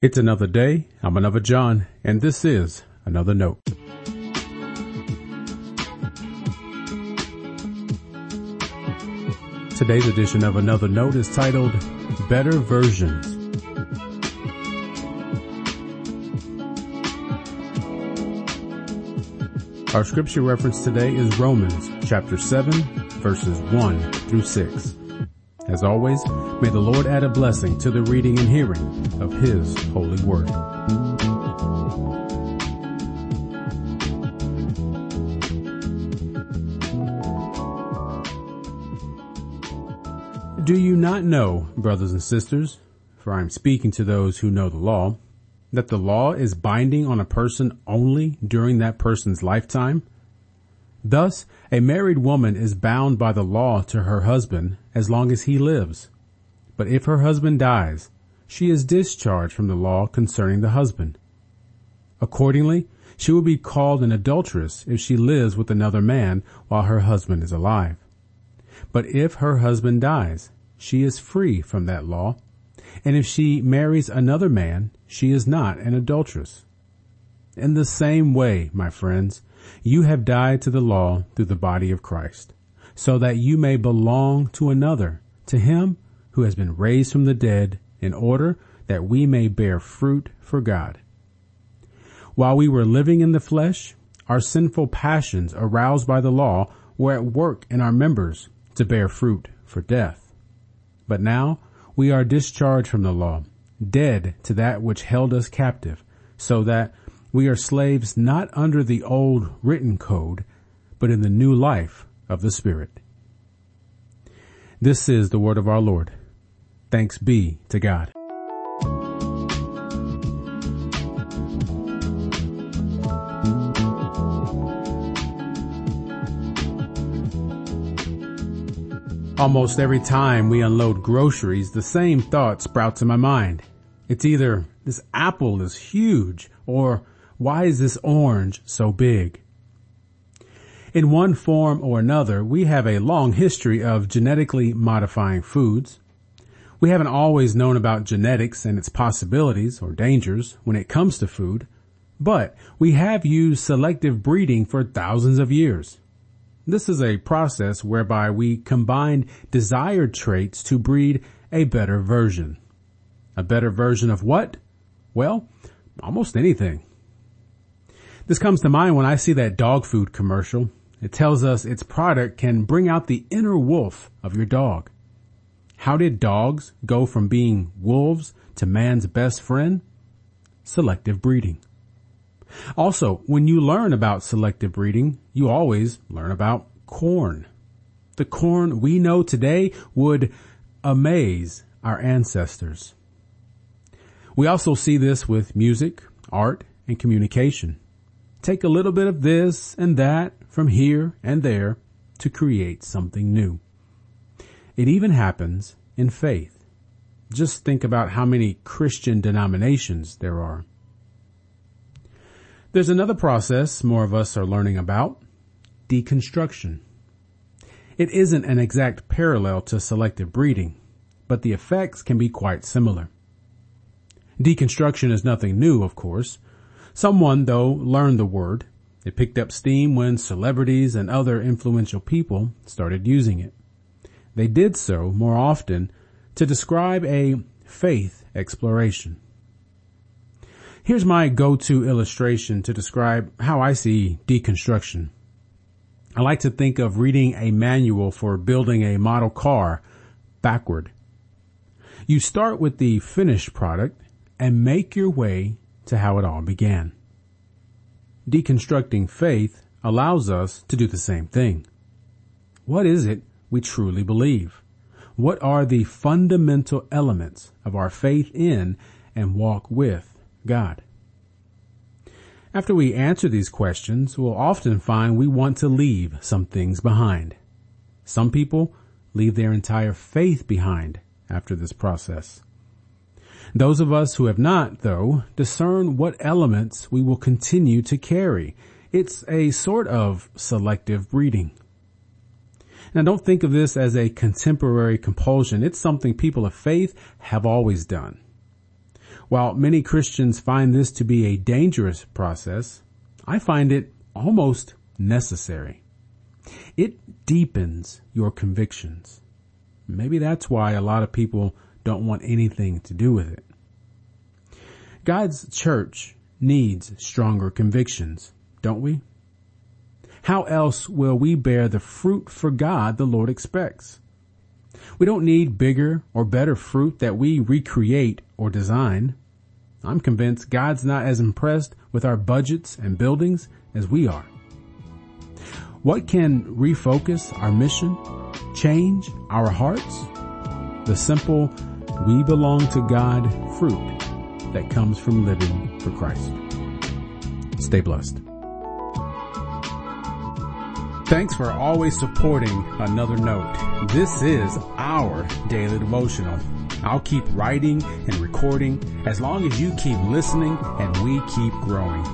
It's another day. I'm another John, and this is another note. Today's edition of Another Note is titled Better Versions. Our scripture reference today is Romans chapter 7 verses 1 through 6. As always, may the Lord add a blessing to the reading and hearing of His holy word. Do you not know, brothers and sisters, for I am speaking to those who know the law, that the law is binding on a person only during that person's lifetime? Thus, a married woman is bound by the law to her husband as long as he lives. But if her husband dies, she is discharged from the law concerning the husband. Accordingly, she will be called an adulteress if she lives with another man while her husband is alive. But if her husband dies, she is free from that law. And if she marries another man, she is not an adulteress. In the same way, my friends, you have died to the law through the body of Christ, so that you may belong to another, to him who has been raised from the dead in order that we may bear fruit for God. While we were living in the flesh, our sinful passions aroused by the law were at work in our members to bear fruit for death. But now we are discharged from the law, dead to that which held us captive, so that we are slaves not under the old written code, but in the new life of the Spirit. This is the word of our Lord. Thanks be to God. Almost every time we unload groceries, the same thought sprouts in my mind. It's either this apple is huge or why is this orange so big? In one form or another, we have a long history of genetically modifying foods. We haven't always known about genetics and its possibilities or dangers when it comes to food, but we have used selective breeding for thousands of years. This is a process whereby we combine desired traits to breed a better version. A better version of what? Well, almost anything. This comes to mind when I see that dog food commercial. It tells us its product can bring out the inner wolf of your dog. How did dogs go from being wolves to man's best friend? Selective breeding. Also, when you learn about selective breeding, you always learn about corn. The corn we know today would amaze our ancestors. We also see this with music, art, and communication take a little bit of this and that from here and there to create something new. It even happens in faith. Just think about how many Christian denominations there are. There's another process more of us are learning about, deconstruction. It isn't an exact parallel to selective breeding, but the effects can be quite similar. Deconstruction is nothing new, of course. Someone, though, learned the word. It picked up steam when celebrities and other influential people started using it. They did so more often to describe a faith exploration. Here's my go-to illustration to describe how I see deconstruction. I like to think of reading a manual for building a model car backward. You start with the finished product and make your way to how it all began. Deconstructing faith allows us to do the same thing. What is it we truly believe? What are the fundamental elements of our faith in and walk with God? After we answer these questions, we'll often find we want to leave some things behind. Some people leave their entire faith behind after this process. Those of us who have not, though, discern what elements we will continue to carry. It's a sort of selective breeding. Now don't think of this as a contemporary compulsion. It's something people of faith have always done. While many Christians find this to be a dangerous process, I find it almost necessary. It deepens your convictions. Maybe that's why a lot of people don't want anything to do with it. God's church needs stronger convictions, don't we? How else will we bear the fruit for God the Lord expects? We don't need bigger or better fruit that we recreate or design. I'm convinced God's not as impressed with our budgets and buildings as we are. What can refocus our mission, change our hearts? The simple, we belong to God fruit that comes from living for Christ. Stay blessed. Thanks for always supporting Another Note. This is our daily devotional. I'll keep writing and recording as long as you keep listening and we keep growing.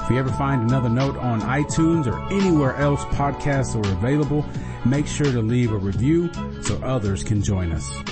If you ever find another note on iTunes or anywhere else podcasts are available, make sure to leave a review so others can join us.